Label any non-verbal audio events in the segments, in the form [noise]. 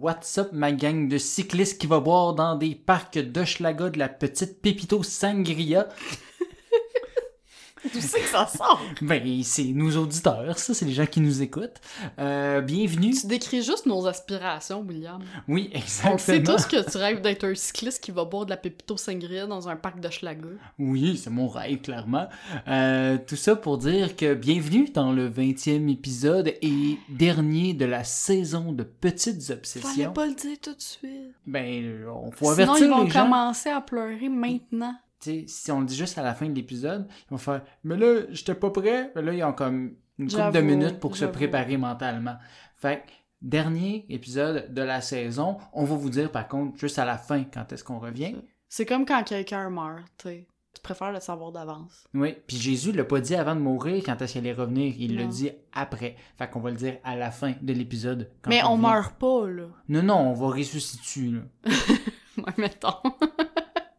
What's up, ma gang de cyclistes qui va boire dans des parcs d'Hochelaga de la petite Pépito Sangria? [laughs] Tu sais que ça sort? Ben, c'est nos auditeurs, ça, c'est les gens qui nous écoutent. Euh, bienvenue. Tu décris juste nos aspirations, William. Oui, On exactement. sait tous que tu rêves d'être un cycliste qui va boire de la Pépito Sangria dans un parc de Schlager. Oui, c'est mon rêve, clairement. Euh, tout ça pour dire que bienvenue dans le 20e épisode et dernier de la saison de Petites Fallait Obsessions. pas le dire tout de suite. Ben, on faut Sinon, avertir ils vont les gens. commencer à pleurer maintenant. Tu sais, si on le dit juste à la fin de l'épisode, ils vont faire Mais là, j'étais pas prêt. Mais là, ils ont comme une couple de minutes pour se préparer mentalement. Fait que, dernier épisode de la saison, on va vous dire par contre juste à la fin quand est-ce qu'on revient. C'est comme quand quelqu'un meurt, tu sais. Tu préfères le savoir d'avance. Oui, puis Jésus l'a pas dit avant de mourir quand est-ce qu'il allait revenir, il l'a Non. dit après. Fait qu'on va le dire à la fin de l'épisode. Mais on revient. meurt pas, là. Non, non, on va ressusciter, là. [laughs] Ouais, mettons. [laughs]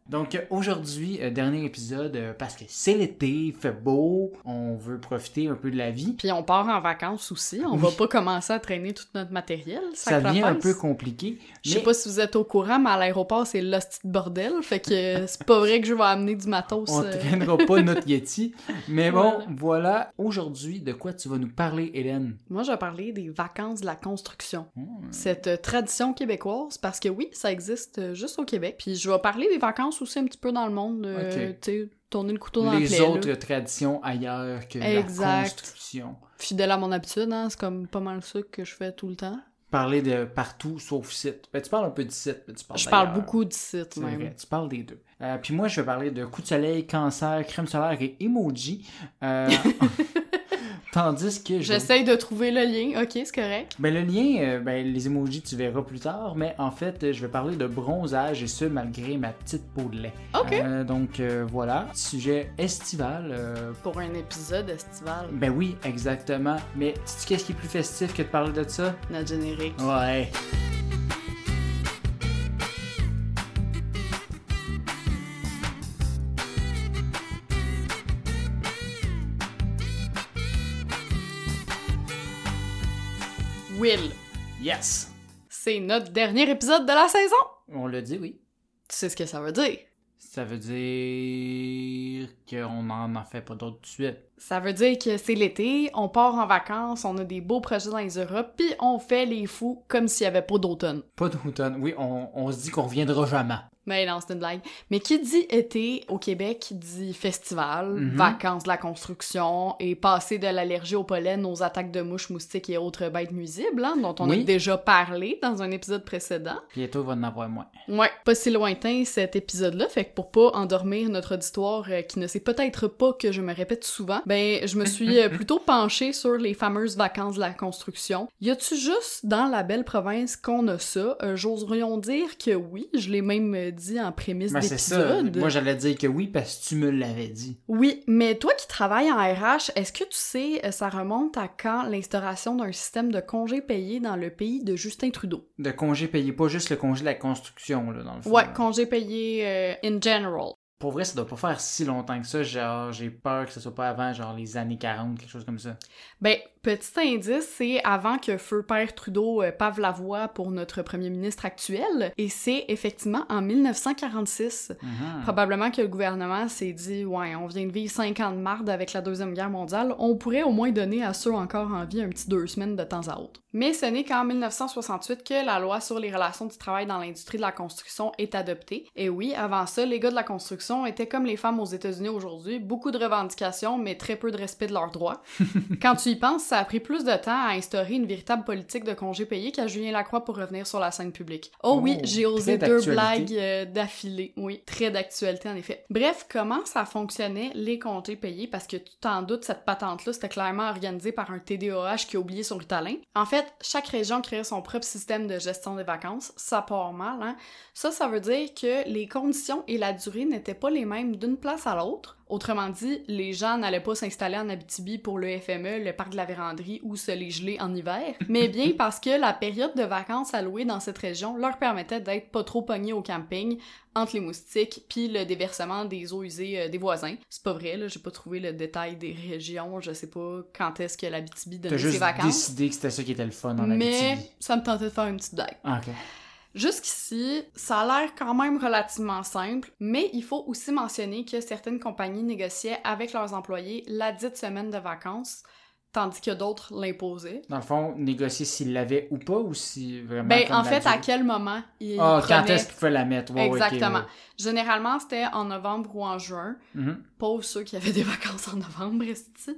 Donc aujourd'hui, euh, dernier épisode, euh, parce que c'est l'été, il fait beau, on veut profiter un peu de la vie. Puis on part en vacances aussi. On Oui. va pas commencer à traîner tout notre matériel. Ça devient un peu compliqué. Je sais mais- pas si vous êtes au courant, mais à l'aéroport, c'est l'hostie de bordel. Fait que c'est pas vrai que je vais amener du matos. On euh, traînera pas notre Yeti. Mais bon, Voilà. voilà. Aujourd'hui, de quoi tu vas nous parler, Hélène? Moi, je vais parler des vacances de la construction. Hmm. Cette euh, tradition québécoise, parce que oui, ça existe juste au Québec. Puis je vais parler des vacances aussi un petit peu dans le monde. euh, Ok. Tu sais, tourner le couteau dans la Les plaie. autres là. traditions ailleurs que la construction. Fidèle à mon habitude, hein, c'est comme pas mal ça que je fais tout le temps. Parler de partout sauf site. Ben, tu parles un peu du site, mais tu parles je parle beaucoup du site, même. vrai, tu parles des deux. Euh, puis moi, je vais parler de coup de soleil, cancer, crème solaire et emoji. Euh, [laughs] [laughs] tandis que je... J'essaye de trouver le lien. Ok, c'est correct. Ben, le lien, euh, ben, les emojis, tu verras plus tard, mais en fait, euh, je vais parler de bronzage et ce, malgré ma petite peau de lait. Ok. Euh, donc, euh, voilà. Sujet estival. euh, Pour un épisode estival, ben oui, exactement. Mais sais-tu qu'est-ce qui est plus festif que de parler de ça? notre générique. Ouais. Will, Yes! c'est notre dernier épisode de la saison. On l'a dit, oui. Tu sais ce que ça veut dire? Ça veut dire qu'on n'en en fait pas d'autres de suite. Ça veut dire que c'est l'été, on part en vacances, on a des beaux projets dans les Europes, puis on fait les fous comme s'il y avait pas d'automne. Pas d'automne. Oui, on, on se dit qu'on reviendra jamais. Mais non, c'est une blague. Mais qui dit été au Québec dit festival, Mhm. vacances de la construction et passer de l'allergie au pollen aux attaques de mouches, moustiques et autres bêtes nuisibles, hein, dont on Oui. a déjà parlé dans un épisode précédent. Bientôt, il va en avoir moins. Ouais, pas si lointain cet épisode-là, fait que pour pas endormir notre auditoire euh, qui ne sait peut-être pas que je me répète souvent, ben je me suis euh, [laughs] plutôt penchée sur les fameuses vacances de la construction. Y a-tu juste dans la belle province qu'on a ça? Euh, J'oserions dire que oui, je l'ai même euh, dit en prémisse Ben, c'est ça. d'épisode. Moi, j'allais dire que oui parce que tu me l'avais dit. Oui, mais toi qui travailles en RH, est-ce que tu sais, euh, ça remonte à quand l'instauration d'un système de congés payés dans le pays de Justin Trudeau? De congé payé, pas juste le congé de la construction, là, dans le fond. Ouais, congés payés euh, in general. Pour vrai, ça doit pas faire si longtemps que ça. Genre, j'ai peur que ce soit pas avant, genre, les années 40, quelque chose comme ça. Ben, petit indice, c'est avant que Feu Père Trudeau euh, pave la voie pour notre premier ministre actuel, et c'est effectivement en 1946. Mhm. Probablement que le gouvernement s'est dit, ouais, on vient de vivre 5 ans de marde avec la Deuxième Guerre mondiale, on pourrait au moins donner à ceux encore en vie un petit deux semaines de temps à autre. Mais ce n'est qu'en 1968 que la loi sur les relations du travail dans l'industrie de la construction est adoptée. Et oui, avant ça, les gars de la construction étaient comme les femmes aux États-Unis aujourd'hui, beaucoup de revendications, mais très peu de respect de leurs droits. [laughs] Quand tu y penses, ça a pris plus de temps à instaurer une véritable politique de congés payés qu'à Julien Lacroix pour revenir sur la scène publique. Oh, oui, Oh, j'ai osé deux blagues euh, d'affilée. Oui, très d'actualité en effet. Bref, comment ça fonctionnait les congés payés? Parce que tu t'en doutes, cette patente-là, c'était clairement organisé par un TDAH qui a oublié son ritalin. En fait, chaque région créait son propre système de gestion des vacances. Ça part mal, hein? Ça, ça veut dire que les conditions et la durée n'étaient pas les mêmes d'une place à l'autre. Autrement dit, les gens n'allaient pas s'installer en Abitibi pour le FME, le parc de la Vérandrie ou se les geler en hiver, [laughs] mais bien parce que la période de vacances allouée dans cette région leur permettait d'être pas trop pognés au camping entre les moustiques puis le déversement des eaux usées euh, des voisins. C'est pas vrai, là, j'ai pas trouvé le détail des régions, je sais pas quand est-ce que l'Abitibi donnait T'as juste ses vacances. décidé que c'était ça qui était le fun en Mais Abitibi. ça me tentait de faire une petite blague. Ah, ok. Jusqu'ici, ça a l'air quand même relativement simple, mais il faut aussi mentionner que certaines compagnies négociaient avec leurs employés la dite semaine de vacances, tandis que d'autres l'imposaient. Dans le fond, négocier s'il l'avait ou pas, ou si vraiment. Ben, en fait, à quel moment ils Ah, quand prenaient- est-ce qu'il faut la mettre? Ouais, Exactement. ouais. Généralement, c'était en novembre ou en juin. Pauvres ceux qui avaient des [laughs] vacances en novembre, esti.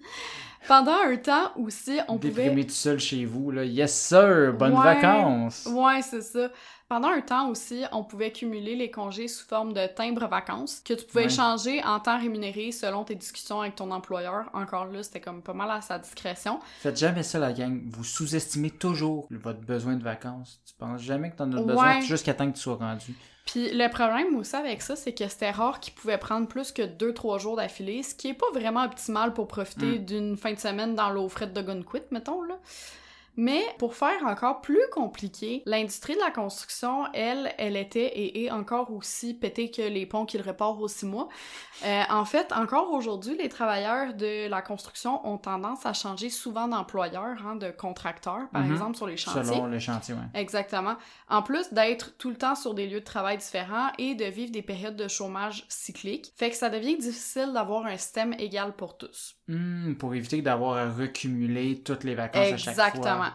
Pendant un temps aussi, on pouvait... Déprimé tout seul chez vous, là. Yes, sir! Bonnes Ouais. vacances! Ouais, c'est ça. Pendant un temps aussi, on pouvait cumuler les congés sous forme de timbres vacances que tu pouvais Ouais. échanger en temps rémunéré selon tes discussions avec ton employeur. Encore là, c'était comme pas mal à sa discrétion. Faites jamais ça, la gang. Vous sous-estimez toujours votre besoin de vacances. Tu penses jamais que t'en as Ouais. besoin jusqu'à temps que tu sois rendu. Puis le problème aussi avec ça, c'est que c'était rare qu'ils pouvaient prendre plus que 2-3 jours d'affilée, ce qui est pas vraiment optimal pour profiter Mm. d'une fin de semaine dans l'eau frette de Gunquit, mettons, là. Mais pour faire encore plus compliqué, l'industrie de la construction, elle, elle était et est encore aussi pétée que les ponts qu'ils réparent aux six mois. Euh, en fait, encore aujourd'hui, les travailleurs de la construction ont tendance à changer souvent d'employeur, hein, de contracteur, par Mhm. exemple, sur les chantiers. Selon le chantier, ouais. Exactement. En plus d'être tout le temps sur des lieux de travail différents et de vivre des périodes de chômage cycliques, fait que ça devient difficile d'avoir un système égal pour tous. Hmm, pour éviter d'avoir à recumuler toutes les vacances à chaque fois. Exactement.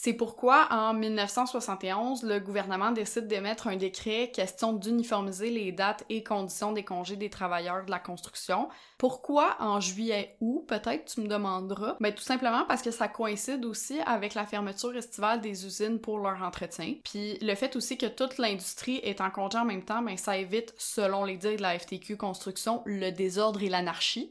C'est pourquoi, en 1971, le gouvernement décide d'émettre un décret question d'uniformiser les dates et conditions des congés des travailleurs de la construction. Pourquoi en juillet-août, peut-être, tu me demanderas? Ben, tout simplement parce que ça coïncide aussi avec la fermeture estivale des usines pour leur entretien. Puis le fait aussi que toute l'industrie est en congé en même temps, ben, ça évite, selon les dires de la FTQ Construction, le désordre et l'anarchie.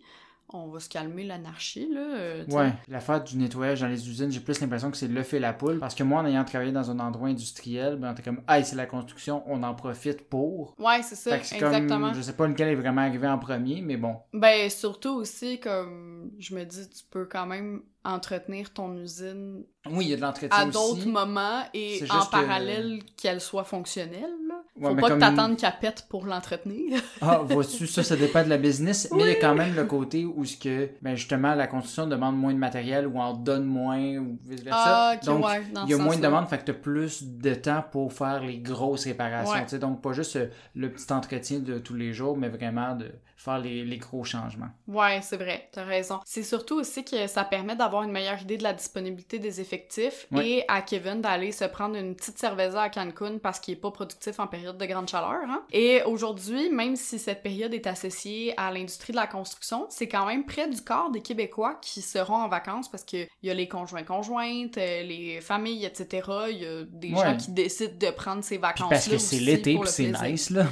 On va se calmer l'anarchie, là. euh. Ouais, l'affaire du nettoyage dans les usines, j'ai plus l'impression que c'est le fait la poule. Parce que moi, en ayant travaillé dans un endroit industriel, ben, t'es comme, hey, c'est la construction, on en profite pour. Ouais, c'est ça, Fait que c'est exactement. comme, je sais pas lequel est vraiment arrivé en premier, mais bon. Ben, surtout aussi, comme je me dis, tu peux quand même entretenir ton usine Oui, il y a de l'entretien à d'autres moments et en parallèle qu'elle soit fonctionnelle. Ouais, Faut pas comme- que t'attendes qu'elle pète pour l'entretenir. [laughs] Ah, vois-tu, ça, ça dépend de la business, mais il y a quand même le côté où ce que, ben justement, la construction demande moins de matériel ou en donne moins ou vice-versa. ah, ok, Donc, ouais, il y a moins de demandes, fait que t'as plus de temps pour faire les grosses réparations. Ouais. Donc, pas juste euh, le petit entretien de tous les jours, mais vraiment de faire les, les gros changements. Ouais, c'est vrai, t'as raison. C'est surtout aussi que ça permet d'avoir une meilleure idée de la disponibilité des effectifs Ouais. et à Kevin d'aller se prendre une petite cerveza à Cancun parce qu'il est pas productif en période de grande chaleur. Hein? Et aujourd'hui, même si cette période est associée à l'industrie de la construction, c'est quand même près du quart des Québécois qui seront en vacances parce que il y a les conjoints conjointes, euh, les familles, etc. Il y a des Ouais. gens qui décident de prendre ces vacances-là parce que c'est l'été, c'est nice, là.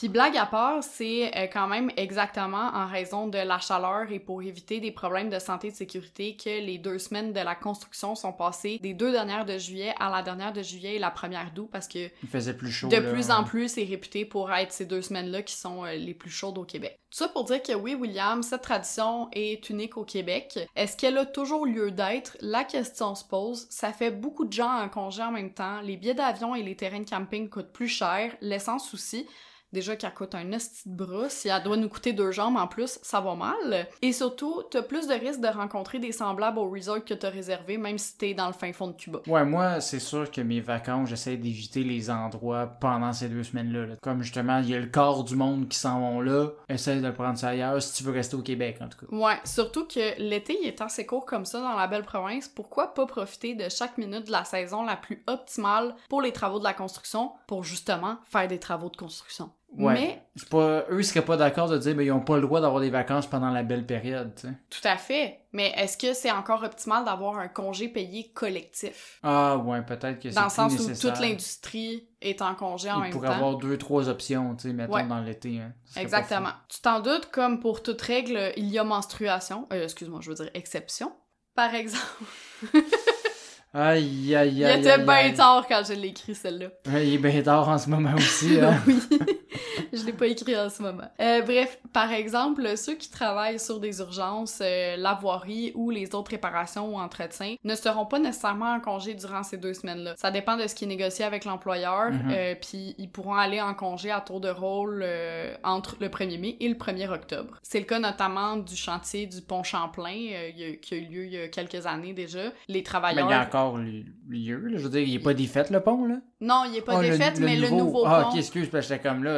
Puis blague à part, c'est euh, quand même exactement en raison de la chaleur et pour éviter des problèmes de santé et de sécurité que les deux semaines de la construction sont passées des deux dernières de juillet à la dernière de juillet et la première d'août parce que Il faisait plus chaud. de là. plus en plus c'est réputé pour être ces deux semaines-là qui sont euh, les plus chaudes au Québec. Tout ça pour dire que oui, William, cette tradition est unique au Québec. Est-ce qu'elle a toujours lieu d'être? La question se pose. Ça fait beaucoup de gens en congé en même temps. Les billets d'avion et les terrains de camping coûtent plus cher. L'essence aussi. Déjà qu'elle coûte un esti de bras, si elle doit nous coûter deux jambes en plus, ça va mal. Et surtout, t'as plus de risques de rencontrer des semblables au resort que t'as réservé, même si t'es dans le fin fond de Cuba. Ouais, moi, c'est sûr que mes vacances, j'essaie d'éviter les endroits pendant ces deux semaines-là. là. Comme justement, il y a le quart du monde qui s'en vont là. Essaye de le prendre ça ailleurs si tu veux rester au Québec, en tout cas. Ouais, surtout que l'été il est assez court comme ça dans la belle province, pourquoi pas profiter de chaque minute de la saison la plus optimale pour les travaux de la construction, pour justement faire des travaux de construction? Ouais. Mais, C'est pas, eux, ils seraient pas d'accord de dire, ben, ils ont pas le droit d'avoir des vacances pendant la belle période, tu sais. tout à fait, mais est-ce que c'est encore optimal d'avoir un congé payé collectif? Ah, ouais, peut-être que c'est Dans le sens nécessaire. où toute l'industrie est en congé en Il même temps. avoir deux, trois options, tu sais, mettons, Ouais. dans l'été. Hein. Exactement. Tu t'en doutes, comme pour toute règle, il y a menstruation. Euh, excuse-moi, je veux dire exception. Par exemple, fou. [laughs] Aïe, aïe, il aïe. était aïe, bien aïe. tard quand je l'ai écrit, celle-là. Ouais, il est bien tard en ce moment aussi, [laughs] hein. oui. [laughs] je l'ai pas écrit en ce moment. Euh, bref, par exemple, ceux qui travaillent sur des urgences, euh, la voirie ou les autres réparations ou entretiens ne seront pas nécessairement en congé durant ces deux semaines-là. Ça dépend de ce qui est négocié avec l'employeur, Mhm. euh, puis ils pourront aller en congé à tour de rôle euh, entre le 1er mai et le 1er octobre. C'est le cas notamment du chantier du pont Champlain qui a eu lieu il y a quelques années déjà. Les Mais travailleurs... il y a encore li- lieu, là. Je veux dire, il est pas défait, le pont, là? Non, il est pas Ah, défait, mais le nouveau Ah, pont... ok, excuse, parce que j'étais comme là.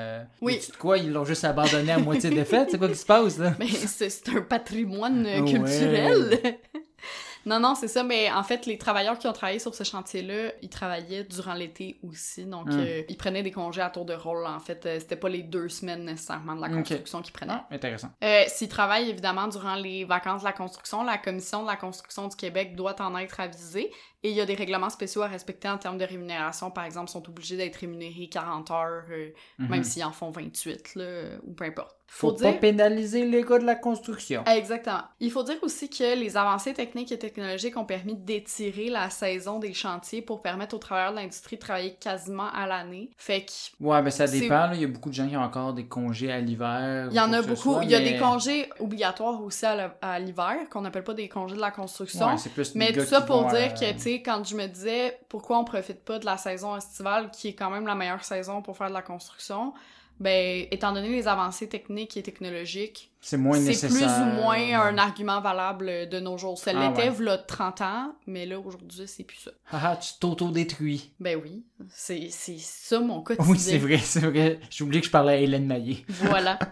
Euh... Oui. de quoi, ils l'ont juste abandonné à moitié [laughs] défaite? C'est quoi qui se passe, là? Mais c'est un patrimoine euh, Ouais. culturel. [laughs] non, non, c'est ça, mais en fait, les travailleurs qui ont travaillé sur ce chantier-là, ils travaillaient durant l'été aussi, donc Hmm. euh, ils prenaient des congés à tour de rôle, en fait. C'était pas les deux semaines nécessairement de la construction qu'ils prenaient. Ah, intéressant. Euh, S'ils travaillent évidemment durant les vacances de la construction, la Commission de la construction du Québec doit en être avisée et il y a des règlements spéciaux à respecter en termes de rémunération. Par exemple, ils sont obligés d'être rémunérés 40 heures, euh, Mhm. même s'ils en font 28, là, ou peu importe. Faut, pas pénaliser les gars de la construction. Exactement. Il faut dire aussi que les avancées techniques et technologiques ont permis d'étirer la saison des chantiers pour permettre aux travailleurs de l'industrie de travailler quasiment à l'année. Fait que Ouais, ben ça dépend. Il y a beaucoup de gens qui ont encore des congés à l'hiver. il y en a beaucoup. soit, Il y a mais- des congés obligatoires aussi à l'hiver, qu'on n'appelle pas des congés de la construction. Ouais, c'est plus Mais tout ça pour dire euh, que, sais, quand je me disais pourquoi on profite pas de la saison estivale, qui est quand même la meilleure saison pour faire de la construction, ben, étant donné les avancées techniques et technologiques, C'est moins c'est nécessaire. plus ou moins un argument valable de nos jours. Ça Ah l'était, ouais. v'là 30 ans, mais là, aujourd'hui, c'est plus ça. Haha, tu t'auto-détruis. Ben oui, c'est c'est ça mon quotidien. Oui, c'est vrai, c'est vrai. J'ai oublié que je parlais à Hélène Maillé. Voilà. [laughs]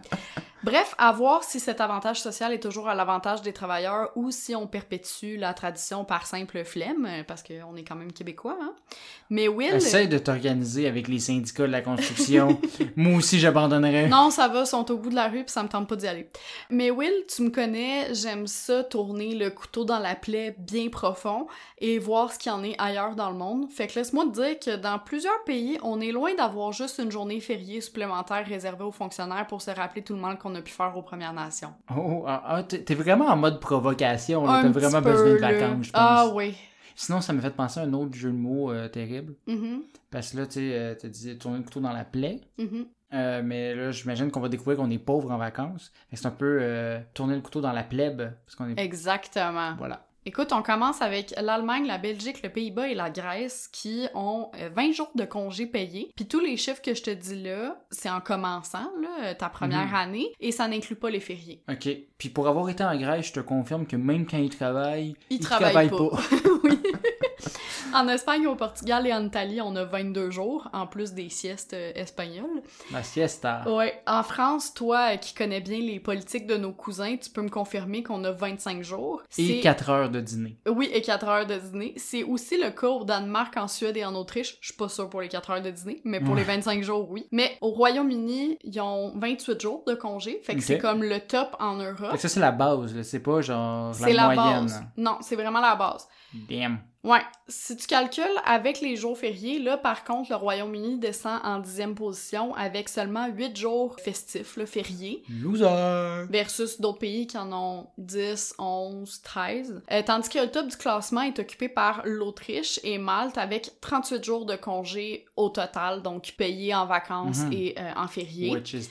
Bref, à voir si cet avantage social est toujours à l'avantage des travailleurs ou si on perpétue la tradition par simple flemme, euh, parce qu'on est quand même québécois, hein. Mais Will... Essaye de t'organiser avec les syndicats de la construction. [laughs] Moi aussi, j'abandonnerais. Non, ça va, ils sont au bout de la rue, puis ça me tente pas d'y aller. Mais Will, tu me connais, j'aime ça tourner le couteau dans la plaie bien profond et voir ce qu'il y en est ailleurs dans le monde. Fait que laisse-moi te dire que dans plusieurs pays, on est loin d'avoir juste une journée fériée supplémentaire réservée aux fonctionnaires pour se rappeler tout le mal qu'on a pu faire aux Premières Nations. Oh, ah, ah, t'es vraiment en mode provocation. T'as vraiment peu, besoin de vacances, je pense. Ah oui. Sinon, ça m'a fait penser à un autre jeu de mots euh, terrible. Mhm, Parce que là, tu sais, euh, t'as dit tourner le couteau dans la plaie. mhm. Euh, mais là, j'imagine qu'on va découvrir qu'on est pauvre en vacances. C'est un peu euh, tourner le couteau dans la plèbe. Parce qu'on est. Exactement. Voilà. Écoute, on commence avec l'Allemagne, la Belgique, le Pays-Bas et la Grèce qui ont euh, 20 jours de congés payés. Puis tous les chiffres que je te dis là, c'est en commençant là, ta première Mhm. année et ça n'inclut pas les fériés. Ok. Puis pour avoir été en Grèce, je te confirme que même quand ils travaillent, Ils travaillent pas. pas. [laughs] oui. En Espagne, au Portugal et en Italie, on a 22 jours, en plus des siestes euh, espagnoles. La siesta. Ouais. En France, toi euh, qui connais bien les politiques de nos cousins, tu peux me confirmer qu'on a 25 jours. Et C'est- 4 heures de dîner. Oui, et 4 heures de dîner. C'est aussi le cas au Danemark, en Suède et en Autriche. Je suis pas sûre pour les 4 heures de dîner, mais pour Ouais. les 25 jours, oui. Mais au Royaume-Uni, ils ont 28 jours de congé. Fait que c'est comme le top en Fait Europe. que ça, c'est la base. C'est pas genre C'est la, la, moyenne. base. Non, c'est vraiment la base. Damn. Ouais. Si tu calcules avec les jours fériés, là, par contre, le Royaume-Uni descend en dixième position avec seulement 8 jours festifs, là, fériés. Loser. versus d'autres pays qui en ont 10, 11, 13. Euh, tandis que le top du classement est occupé par l'Autriche et Malte avec 38 jours de congé au total, donc payés en vacances Mhm. et euh, en férié. Which is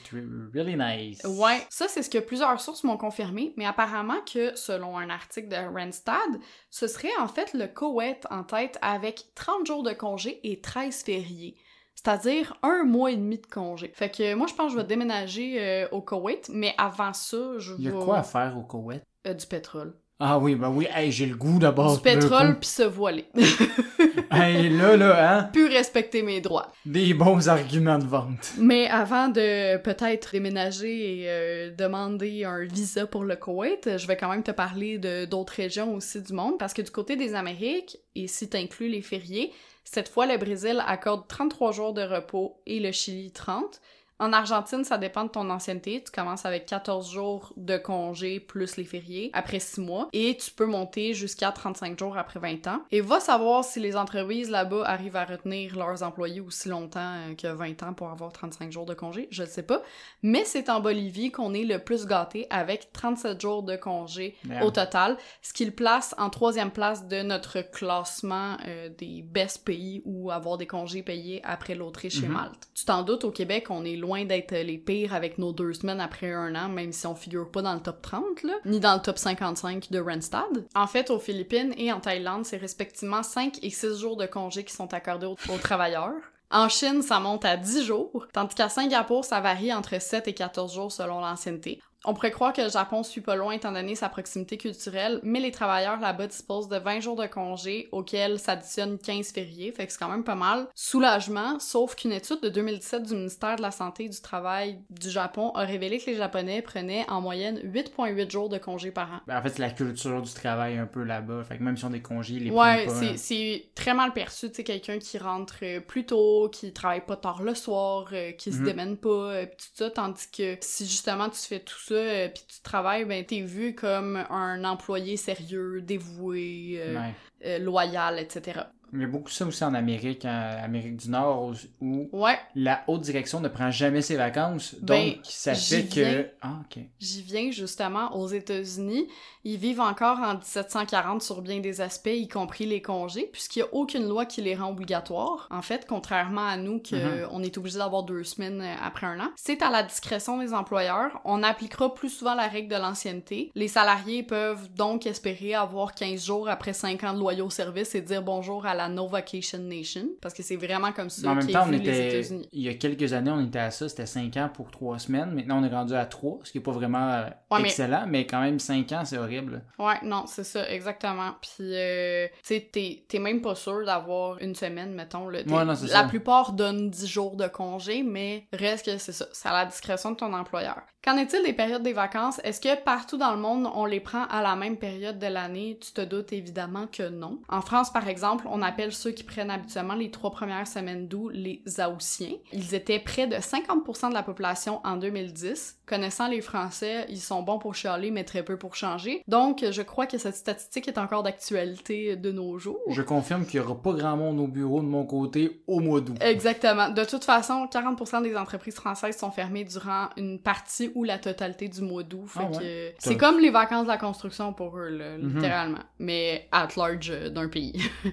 really nice. Ouais, ça c'est ce que plusieurs sources m'ont confirmé, mais apparemment que selon un article de Randstad, ce serait en fait le Koweït en tête avec 30 jours de congé et 13 fériés. C'est-à-dire un mois et demi de congé. Fait que moi, je pense que je vais déménager euh, au Koweït, mais avant ça, je vais... Il y a quoi à faire au Koweït? Euh, du pétrole. Ah oui, ben oui, hey, j'ai le goût d'abord. du pétrole puis se voiler. [laughs] hey, là, là, hein? Plus respecter mes droits. Des bons arguments de vente. Mais avant de peut-être déménager et euh, demander un visa pour le Koweït, je vais quand même te parler de d'autres régions aussi du monde parce que du côté des Amériques, et si t'inclus les fériés, cette fois le Brésil accorde 33 jours de repos et le Chili 30. En Argentine, ça dépend de ton ancienneté. Tu commences avec 14 jours de congé plus les fériés après 6 mois et tu peux monter jusqu'à 35 jours après 20 ans. Et va savoir si les entreprises là-bas arrivent à retenir leurs employés aussi longtemps euh, que 20 ans pour avoir 35 jours de congé, je ne sais pas. Mais c'est en Bolivie qu'on est le plus gâté avec 37 jours de congé au total, ce qui le place en troisième place de notre classement euh, des best pays où avoir des congés payés après l'Autriche et Mhm. Malte. Tu t'en doutes, au Québec, on est loin loin d'être les pires avec nos deux semaines après un an, même si on figure pas dans le top 30, là, ni dans le top 55 de Randstad. En fait, aux Philippines et en Thaïlande, c'est respectivement 5 et 6 jours de congé qui sont accordés aux, aux travailleurs. En Chine, ça monte à 10 jours, tandis qu'à Singapour, ça varie entre 7 et 14 jours selon l'ancienneté. On pourrait croire que le Japon suit pas loin étant donné sa proximité culturelle, mais les travailleurs là-bas disposent de 20 jours de congé auxquels s'additionnent 15 fériés, fait que c'est quand même pas mal. Soulagement, sauf qu'une étude de 2017 du ministère de la Santé et du Travail du Japon a révélé que les Japonais prenaient en moyenne 8,8 jours de congé par an. Ben, en fait, c'est la culture du travail un peu là-bas. Fait que même si on a des congés, ils les Ouais, prennent pas. c'est- là. c'est très mal perçu, tu sais, quelqu'un qui rentre euh, plus tôt, qui travaille pas tard le soir, euh, qui se Mhm. démène pas, euh, pis tout ça, tandis que si justement tu fais tout ça, euh, puis tu travailles, ben t'es vu comme un employé sérieux, dévoué, euh, Ouais. euh, loyal, etc. Il y a beaucoup ça aussi en Amérique, en Amérique du Nord, où- Ouais, la haute direction ne prend jamais ses vacances. Ben, donc, ça fait viens. que. Ah. J'y viens justement aux États-Unis. Ils vivent encore en 1740 sur bien des aspects, y compris les congés, puisqu'il n'y a aucune loi qui les rend obligatoires. En fait, contrairement à nous, que Mhm. on est obligé d'avoir deux semaines euh, après un an, c'est à la discrétion des employeurs. On appliquera plus souvent la règle de l'ancienneté. Les salariés peuvent donc espérer avoir 15 jours après 5 ans de loyaux service et dire bonjour à la No Vacation Nation, parce que c'est vraiment comme ça Mais en même temps, on était. Il y a quelques années, on était à ça. C'était 5 ans pour 3 semaines. Maintenant, on est rendu à 3, ce qui est pas vraiment euh, Ouais, excellent, mais... quand même 5 ans, c'est horrible. Ouais, non, c'est ça, exactement. Puis, euh, tu sais, t'es, t'es même pas sûr d'avoir une semaine, mettons. Là. Ouais, non, c'est la ça. plupart donnent 10 jours de congé, mais reste que c'est ça. C'est à la discrétion de ton employeur. Qu'en est-il des périodes des vacances? Est-ce que partout dans le monde, on les prend à la même période de l'année? Tu te doutes évidemment que non. En France, par exemple, on appelle ceux qui prennent habituellement les trois premières semaines d'août les Aoussiens. Ils étaient près de 50% de la population en 2010. Connaissant les Français, ils sont bons pour chialer, mais très peu pour changer. Donc, je crois que cette statistique est encore d'actualité de nos jours. Je confirme qu'il y aura pas grand monde au bureau de mon côté au mois d'août. Exactement. De toute façon, 40% des entreprises françaises sont fermées durant une partie ou la totalité du mois d'août. Ah ouais? que c'est comme les vacances de la construction pour eux, là, Mhm. littéralement. Mais at large euh, d'un pays. [laughs]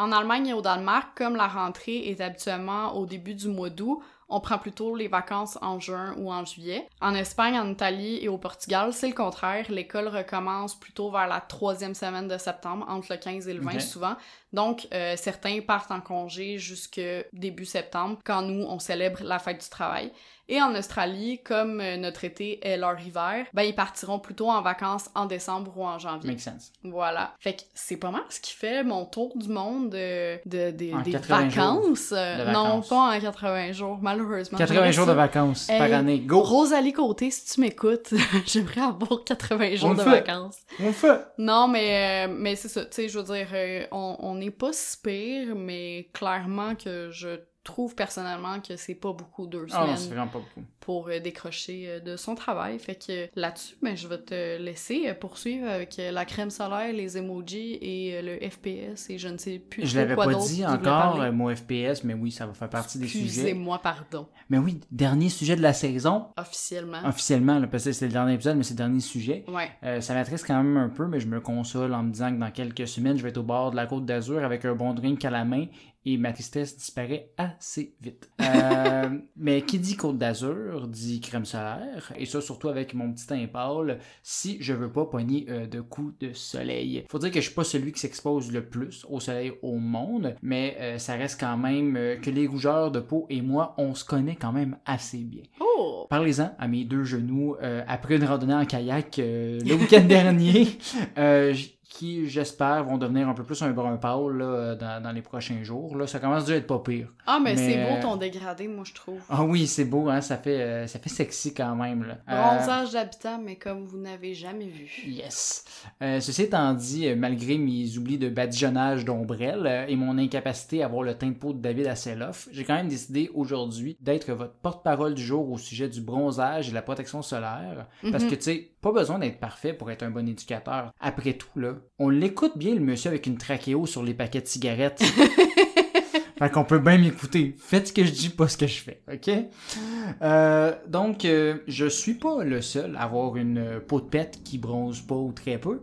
en Allemagne et au Danemark, comme la rentrée est habituellement au début du mois d'août, on prend plutôt les vacances en juin ou en juillet. En Espagne, en Italie et au Portugal, c'est le contraire. L'école recommence plutôt vers la troisième semaine de septembre, entre le 15 et le 20 Ok. souvent. Donc, euh, certains partent en congé jusque début septembre, quand nous, on célèbre la fête du travail. Et en Australie, comme euh, notre été est leur hiver, ben ils partiront plutôt en vacances en décembre ou en janvier. Make sense. Voilà. Fait que c'est pas mal ce qui fait mon tour du monde euh, de, des- En des 80 vacances. Euh, de Non, pas en 80 jours, malheureusement. 80 J'aimerais jours de vacances par Hey, année. Go! Rosalie Côté, si tu m'écoutes, [laughs] j'aimerais avoir 80 jours de fait. vacances. On le fait! Non, mais, euh, mais c'est ça, tu sais, je veux dire, euh, on on n'est pas si pire, mais clairement que je trouve personnellement que c'est pas beaucoup deux Ah non, semaines c'est vraiment pas beaucoup. pour euh, décrocher euh, de son travail. Fait que euh, là-dessus, ben, je vais te laisser poursuivre avec la crème solaire, les emojis et le FPS et je ne sais plus Je l'avais quoi pas dit encore, euh, mon FPS, mais oui, ça va faire partie des sujets. Excusez-moi, pardon. Mais oui, dernier sujet de la saison, Officiellement. officiellement, là, parce que c'est le dernier épisode, mais c'est le dernier sujet. Ouais. Euh, ça m'attriste quand même un peu, mais je me console en me disant que dans quelques semaines, je vais être au bord de la côte d'Azur avec un bon drink à la main et ma tristesse disparaît assez vite. [laughs] Euh, mais qui dit côte d'Azur dit crème solaire, et ça surtout avec mon petit teint pâle, si je veux pas pogner euh, de coups de soleil. Faut dire que je suis pas celui qui s'expose le plus au soleil au monde, mais euh, ça reste quand même euh, que les rougeurs de peau et moi, on se connaît quand même assez bien. Oh! Parlez-en à mes deux genoux après une randonnée en kayak le week-end [laughs] dernier, qui j'espère vont devenir un peu plus un brun pâle là, dans, dans les prochains jours. Là, ça commence déjà à être pas pire. Ah, mais, Mais, c'est beau euh, ton dégradé, moi, je trouve. Ah oui, c'est beau, hein, ça fait euh, ça fait sexy quand même. Là. Euh, Bronzage d'habitant, mais comme vous n'avez jamais vu. Yes. Euh, ceci étant dit, malgré mes oublis de badigeonnage d'ombrelle et mon incapacité à avoir le teint de peau de David Hasselhoff, j'ai quand même décidé aujourd'hui d'être votre porte-parole du jour au sujet du bronzage et de la protection solaire. Parce Mhm. que, tu sais, pas besoin d'être parfait pour être un bon éducateur. Après tout, là, on l'écoute bien le monsieur avec une trachéo sur les paquets de cigarettes. [laughs] Fait qu'on peut bien m'écouter. Faites ce que je dis, pas ce que je fais, ok? Euh, donc, euh, je suis pas le seul à avoir une peau de pète qui bronze pas ou très peu.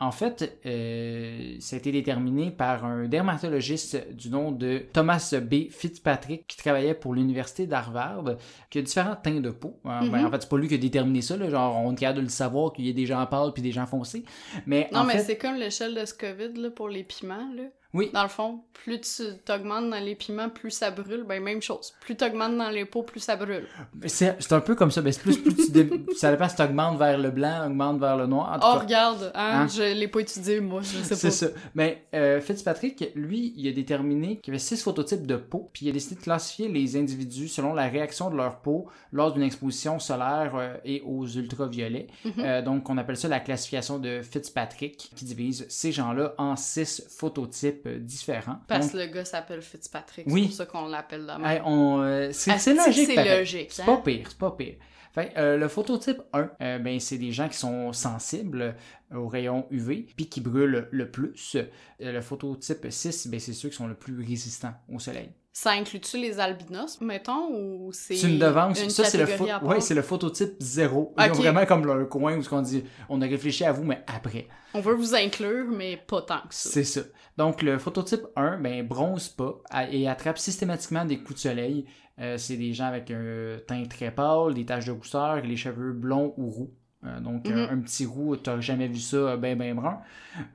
En fait, euh, ça a été déterminé par un dermatologiste du nom de Thomas B. Fitzpatrick qui travaillait pour l'université d'Harvard, qui a différents teints de peau. Hein. Ben, Mhm. en fait, c'est pas lui qui a déterminé ça, là, genre on est capable de le savoir qu'il y a des gens pâles puis des gens foncés. Mais Non, en mais fait, c'est comme l'échelle de Scoville là, pour les piments. Là. Oui, Dans le fond, plus tu t'augmentes dans les piments, plus ça brûle. Ben, même chose. Plus t'augmentes dans les peaux, plus ça brûle. c'est c'est un peu comme ça, mais c'est plus plus tu dé- [laughs] ça dépend si tu augmentes vers le blanc, augmente vers le noir. En tout Oh, cas, regarde, hein, Hein? je l'ai pas étudié, moi, je sais C'est pas. ça. Mais euh, Fitzpatrick, lui, il a déterminé qu'il y avait six phototypes de peau, puis il a décidé de classifier les individus selon la réaction de leur peau lors d'une exposition solaire euh, et aux ultraviolets. Mhm. Euh, donc, on appelle ça la classification de Fitzpatrick, qui divise ces gens-là en six phototypes euh, différents. Parce que le gars s'appelle Fitzpatrick, Oui. c'est pour ça qu'on l'appelle de même. hey, on, euh, c'est Asti c'est que logique. c'est logique, C'est hein? pas pire, c'est pas pire. Fait, euh, le phototype 1, euh, ben, c'est des gens qui sont sensibles aux rayons UV puis qui brûlent le plus. Le phototype 6, ben, c'est ceux qui sont le plus résistants au soleil. Ça inclut-tu les albinos, mettons, ou c'est C'est une devance. une Ça, c'est le, ouais, c'est le phototype 0. Ils ont vraiment comme leur coin où on dit on a réfléchi à vous, mais après. On veut vous inclure, mais pas tant que ça. C'est ça. Donc, le phototype 1, ben, bronze pas et attrape systématiquement des coups de soleil. Euh, c'est des gens avec un teint très pâle, des taches de rousseur, les cheveux blonds ou roux. Euh, donc, Mhm. un, un petit roux, t'as jamais vu ça, ben, ben brun.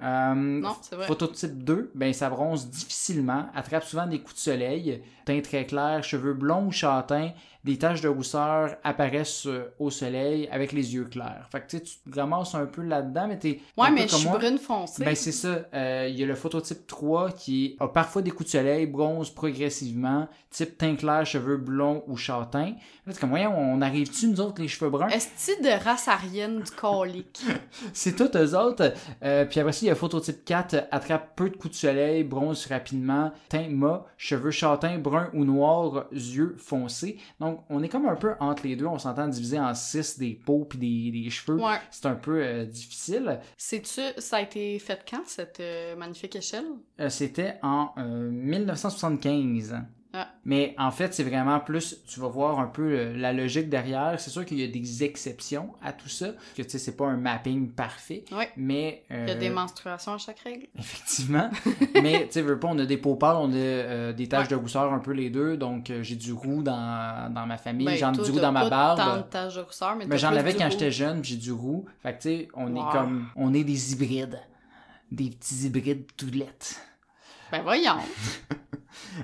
Euh, Non, c'est vrai. Phototype 2, ben, ça bronze difficilement, attrape souvent des coups de soleil, teint très clair, cheveux blonds ou châtains, des taches de rousseur apparaissent euh, au soleil avec les yeux clairs. Fait que tu sais, tu te ramasses un peu là-dedans, mais t'es Ouais, un peu mais je suis brune foncée. Ben c'est ça. Euh, Il y a le phototype 3 qui a parfois des coups de soleil, bronze progressivement, type teint clair, cheveux blonds ou châtains. Là, comme, voyons, on arrive-tu, nous autres, les cheveux bruns? Est-ce de race arienne du colique? [laughs] C'est tout eux autres. Euh, puis après ça, il y a phototype 4, attrape peu de coups de soleil, bronze rapidement, teint mat, cheveux châtains, bruns ou noirs, yeux foncés. Donc, on est comme un peu entre les deux. On s'entend diviser en 6 des peaux puis des, des cheveux. Ouais. C'est un peu euh, difficile. Sais-tu, ça a été fait quand, cette euh, magnifique échelle? Euh, C'était en euh, 1975. Ah. Mais en fait, c'est vraiment plus, tu vas voir un peu euh, la logique derrière. C'est sûr qu'il y a des exceptions à tout ça, que tu sais, c'est pas un mapping parfait, Ouais. mais... Il y a euh, des menstruations à chaque règle. [laughs] Effectivement. mais tu sais, veux pas, on a des peaux pâles, on a euh, des taches Ouais. de rousseur un peu les deux, donc euh, j'ai du roux dans, dans ma famille, Ben, j'en ai du roux dans ma pas tant de barbe. taches de rousseur, mais j'en avais quand j'étais jeune, j'ai du roux. Fait que tu sais, on Wow. est comme, on est des hybrides. Des petits hybrides tout lettres. Ben voyons. [laughs]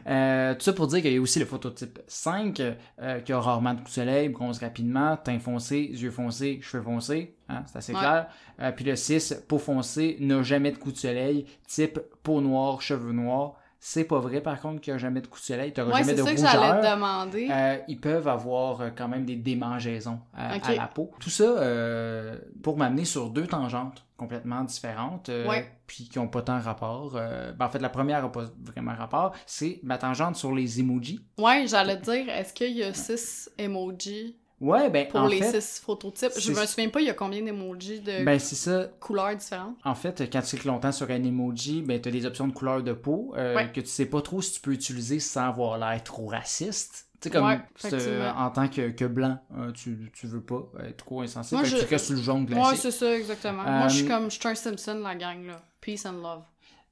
Euh, tout ça pour dire qu'il y a aussi le phototype 5 euh, qui a rarement de coups de soleil, bronze rapidement, teint foncé, yeux foncés, cheveux foncés, hein, c'est assez Ouais. clair. Euh, puis le 6, peau foncée, n'a jamais de coups de soleil, type peau noire, cheveux noirs. C'est pas vrai par contre qu'il n'y a jamais de coups de soleil, tu Ouais, jamais c'est de ça que rougeur. j'allais te demander. Euh, ils peuvent avoir euh, quand même des démangeaisons à, la peau. Tout ça euh, pour m'amener sur deux tangentes complètement différentes, euh, Ouais. puis qui n'ont pas tant rapport. Ben, en fait, la première n'a pas vraiment rapport. C'est ma tangente sur les emojis. Ouais, j'allais te dire, est-ce qu'il y a six emojis Ouais, ben pour en les fait, six phototypes? Je me souviens pas, il y a combien d'emojis de ben ça. couleurs différentes? En fait, quand tu cliques longtemps sur un emoji, ben tu as des options de couleur de peau euh, Ouais. que tu sais pas trop si tu peux utiliser sans avoir l'air trop raciste. Tu sais, comme Ouais, euh, en tant que, que blanc, euh, tu, tu veux pas être trop insensible. Moi, Fait que je- tu restes sur le jaune glacé. Ouais, c'est ça, exactement. Moi, je suis Euh, comme, je suis un Simpson, la gang, là. Peace and love.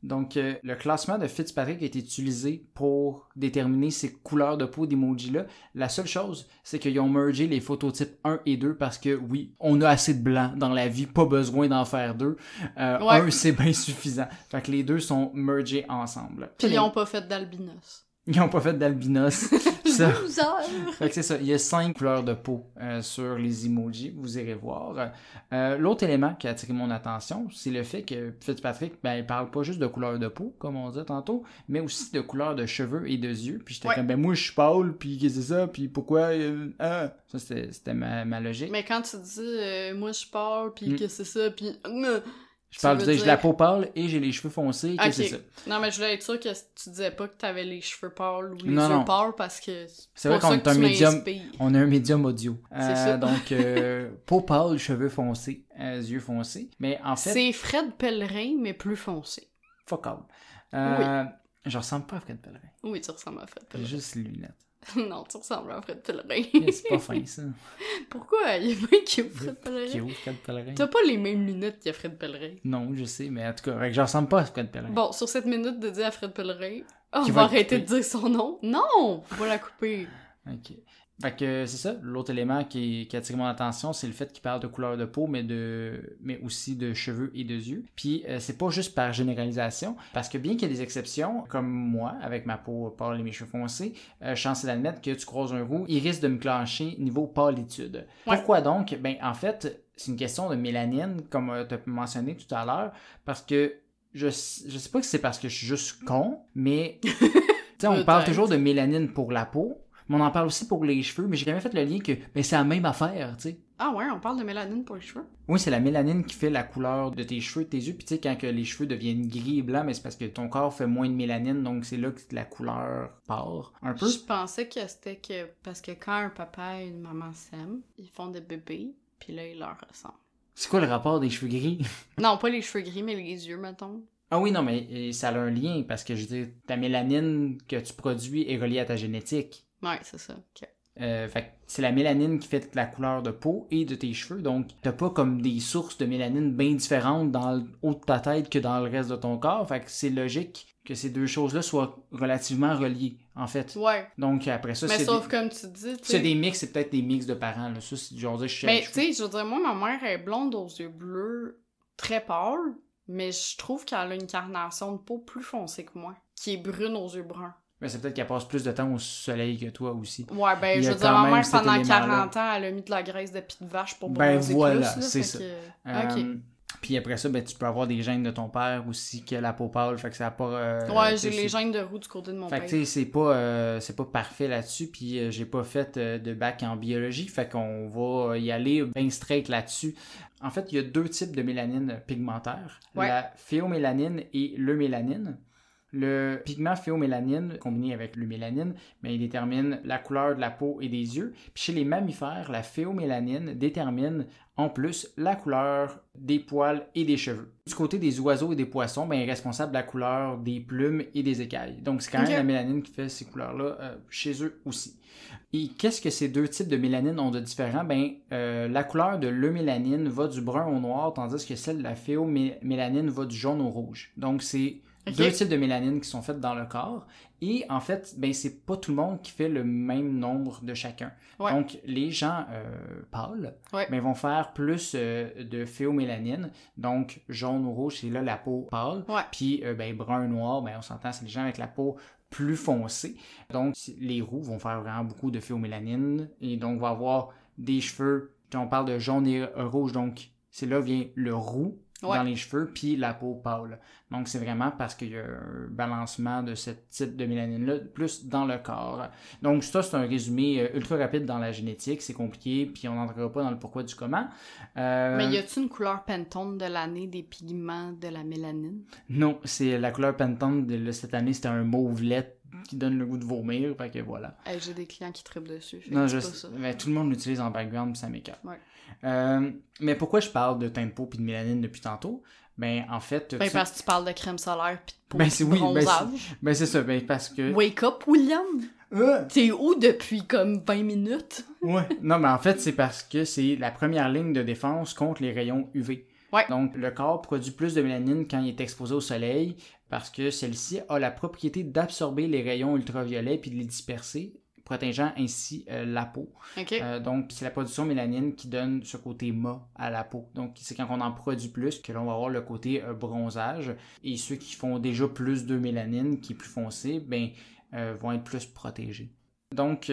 Donc, euh, le classement de Fitzpatrick a été utilisé pour déterminer ces couleurs de peau d'emoji-là. La seule chose, c'est qu'ils ont mergé les phototypes 1 et 2 parce que, oui, on a assez de blanc dans la vie, pas besoin d'en faire deux. Euh, Ouais. Un, [laughs] c'est bien suffisant. Fait que les deux sont mergés ensemble. Puis ils ont pas fait d'albinos. [laughs] Ils ont pas fait d'albinos. [laughs] [laughs] Ça- fait que c'est ça. Il y a cinq couleurs de peau euh, sur les emojis. Vous irez voir. Euh, L'autre élément qui a attiré mon attention, c'est le fait que Fitzpatrick, ben, il parle pas juste de couleur de peau, comme on dit tantôt, mais aussi de couleur de cheveux et de yeux. Puis j'étais Ouais. comme, ben moi je suis pâle, puis qu'est-ce que c'est ça, puis pourquoi euh, ah? Ça, c'était c'était ma, ma logique. Mais quand tu dis, euh, moi, je pars, puis Mm. que c'est ça, puis... je parle veux j'ai la dire- peau pâle et j'ai les cheveux foncés, qu'est-ce que Ok. c'est ça. Non, mais je voulais être sûre que tu disais pas que t'avais les cheveux pâles ou les Non, yeux non. pâles, parce que C'est vrai qu'on est un médium. On a un médium audio. C'est Euh, ça. donc, euh, [laughs] peau pâle, cheveux foncés, euh, yeux foncés. Mais en fait, C'est Fred Pellerin, mais plus foncé. fuck all. Euh, Je ressemble pas à Fred Pellerin. Oui, tu ressembles à Fred Pellerin. juste les lunettes. [laughs] non, tu ressembles à Fred Pellerin. [laughs] c'est pas fin, ça. Pourquoi? Il est bien cute, Fred Pellerin? Cute, Fred Pellerin. T'as pas les mêmes lunettes que Fred Pellerin. Non, je sais, mais en tout cas, je ressemble pas à Fred Pellerin. Bon, sur cette minute de dire à Fred Pellerin, on Qui va arrêter de dire son nom. Non! On va la couper. Ok. Fait que c'est ça, l'autre élément qui, qui attire mon attention, c'est le fait qu'il parle de couleur de peau, mais de mais aussi de cheveux et de yeux. Puis euh, c'est pas juste par généralisation, parce que bien qu'il y ait des exceptions, comme moi, avec ma peau pâle et mes cheveux foncés, euh, chance est d'admettre que tu croises un roux, il risque de me clencher niveau pâlitude. Ouais. Pourquoi donc? Ben en fait, c'est une question de mélanine, comme tu as mentionné tout à l'heure, parce que je, je sais pas si c'est parce que je suis juste con, mais [laughs] on parle toujours de mélanine pour la peau, mais on en parle aussi pour les cheveux, mais j'ai jamais fait le lien que ben, c'est la même affaire, tu sais. Ah ouais, on parle de mélanine pour les cheveux? Oui, c'est la mélanine qui fait la couleur de tes cheveux, de tes yeux. Puis tu sais, quand que les cheveux deviennent gris et blancs, mais c'est parce que ton corps fait moins de mélanine, donc c'est là que la couleur part un peu. Je pensais que c'était que parce que quand un papa et une maman s'aiment, ils font des bébés, puis là, ils leur ressemblent. C'est quoi le rapport des cheveux gris? [laughs] Non, pas les cheveux gris, mais les yeux, mettons. ah oui, non, mais euh, ça a un lien parce que je veux dire, ta mélanine que tu produis est reliée à ta génétique. Ouais, c'est ça. ok. Euh, c'est la mélanine qui fait la couleur de peau et de tes cheveux. Donc, t'as pas comme des sources de mélanine bien différentes dans le haut de ta tête que dans le reste de ton corps. Fait que c'est logique que ces deux choses-là soient relativement reliées, en fait. Ouais. Donc, après ça, mais c'est sauf des... comme tu dis, c'est des mix, c'est peut-être des mix de parents. Là. Ça, c'est genre de Mais tu sais, je veux dire, moi, ma mère est blonde aux yeux bleus, très pâle, mais je trouve qu'elle a une carnation de peau plus foncée que moi, qui est brune aux yeux bruns. Mais c'est peut-être qu'elle passe plus de temps au soleil que toi aussi. Ouais, ben, je veux dire, ma même mère, pendant élément-là. 40 ans, elle a mis de la graisse de pied de vache pour Ben voilà, c'est ça. que- Ok. Euh, Puis après ça, ben, tu peux avoir des gènes de ton père aussi qui a la peau pâle. Fait que ça pas. euh, ouais, j'ai les gènes de roue du côté de mon Fait que père. tu sais, c'est pas, euh, pas parfait là-dessus, puis euh, j'ai pas fait euh, de bac en biologie, fait qu'on va y aller bien straight là-dessus. En fait, il y a deux types de mélanine pigmentaire, Ouais. la phéomélanine et le mélanine. Le pigment phéomélanine, combiné avec le mélanine, ben, il détermine la couleur de la peau et des yeux. Puis chez les mammifères, la phéomélanine détermine en plus la couleur des poils et des cheveux. Du côté des oiseaux et des poissons, ben, il est responsable de la couleur des plumes et des écailles. Donc c'est quand même la mélanine qui fait ces couleurs-là euh, chez eux aussi. Et qu'est-ce que ces deux types de mélanine ont de différent? Ben, euh, la couleur de l'eumélanine va du brun au noir, tandis que celle de la phéomélanine va du jaune au rouge. Donc c'est Deux types de mélanine qui sont faites dans le corps. Et en fait, ben, c'est pas tout le monde qui fait le même nombre de chacun. Ouais. Donc, les gens euh, pâles Ouais. ben, vont faire plus euh, de phéomélanine. Donc, jaune ou rouge, c'est là la peau pâle. Ouais. Puis, euh, ben, brun noir, ben, on s'entend, c'est les gens avec la peau plus foncée. Donc, les roux vont faire vraiment beaucoup de phéomélanine. Et donc, va avoir des cheveux. On parle de jaune et rouge, donc, c'est là vient le roux Ouais. dans les cheveux, puis la peau pâle. Donc, c'est vraiment parce qu'il y a un balancement de ce type de mélanine-là, plus dans le corps. Donc, ça, c'est un résumé euh, ultra rapide dans la génétique. C'est compliqué, puis on n'entrera pas dans le pourquoi du comment. Euh, Mais y a-tu une couleur Pantone de l'année des pigments de la mélanine? Non, c'est la couleur Pantone de cette année, c'était un mauvelet qui donne le goût de vomir. Fait que voilà. J'ai des clients qui trippent dessus. Non, je c'est pas ça. mais tout le monde l'utilise en background, puis ça m'écarte. Ouais. Euh, mais pourquoi je parle de teint de peau puis de mélanine depuis tantôt? Ben, en fait... Ben, tu- parce que tu parles de crème solaire pis de peau Ben, c'est oui, ben. Ben, c'est ça, ben, parce que... Wake up, William! Euh, T'es où depuis comme 20 minutes? Ouais. Non, mais en fait, c'est parce que c'est la première ligne de défense contre les rayons UV. Ouais. Donc, le corps produit plus de mélanine quand il est exposé au soleil parce que celle-ci a la propriété d'absorber les rayons ultraviolets puis de les disperser, protégeant ainsi euh, la peau. Euh, donc, c'est la production de mélanine qui donne ce côté mat à la peau. Donc, c'est quand on en produit plus que l'on va avoir le côté euh, bronzage. Et ceux qui font déjà plus de mélanine, qui est plus foncé, ben, vont être plus protégés. Donc,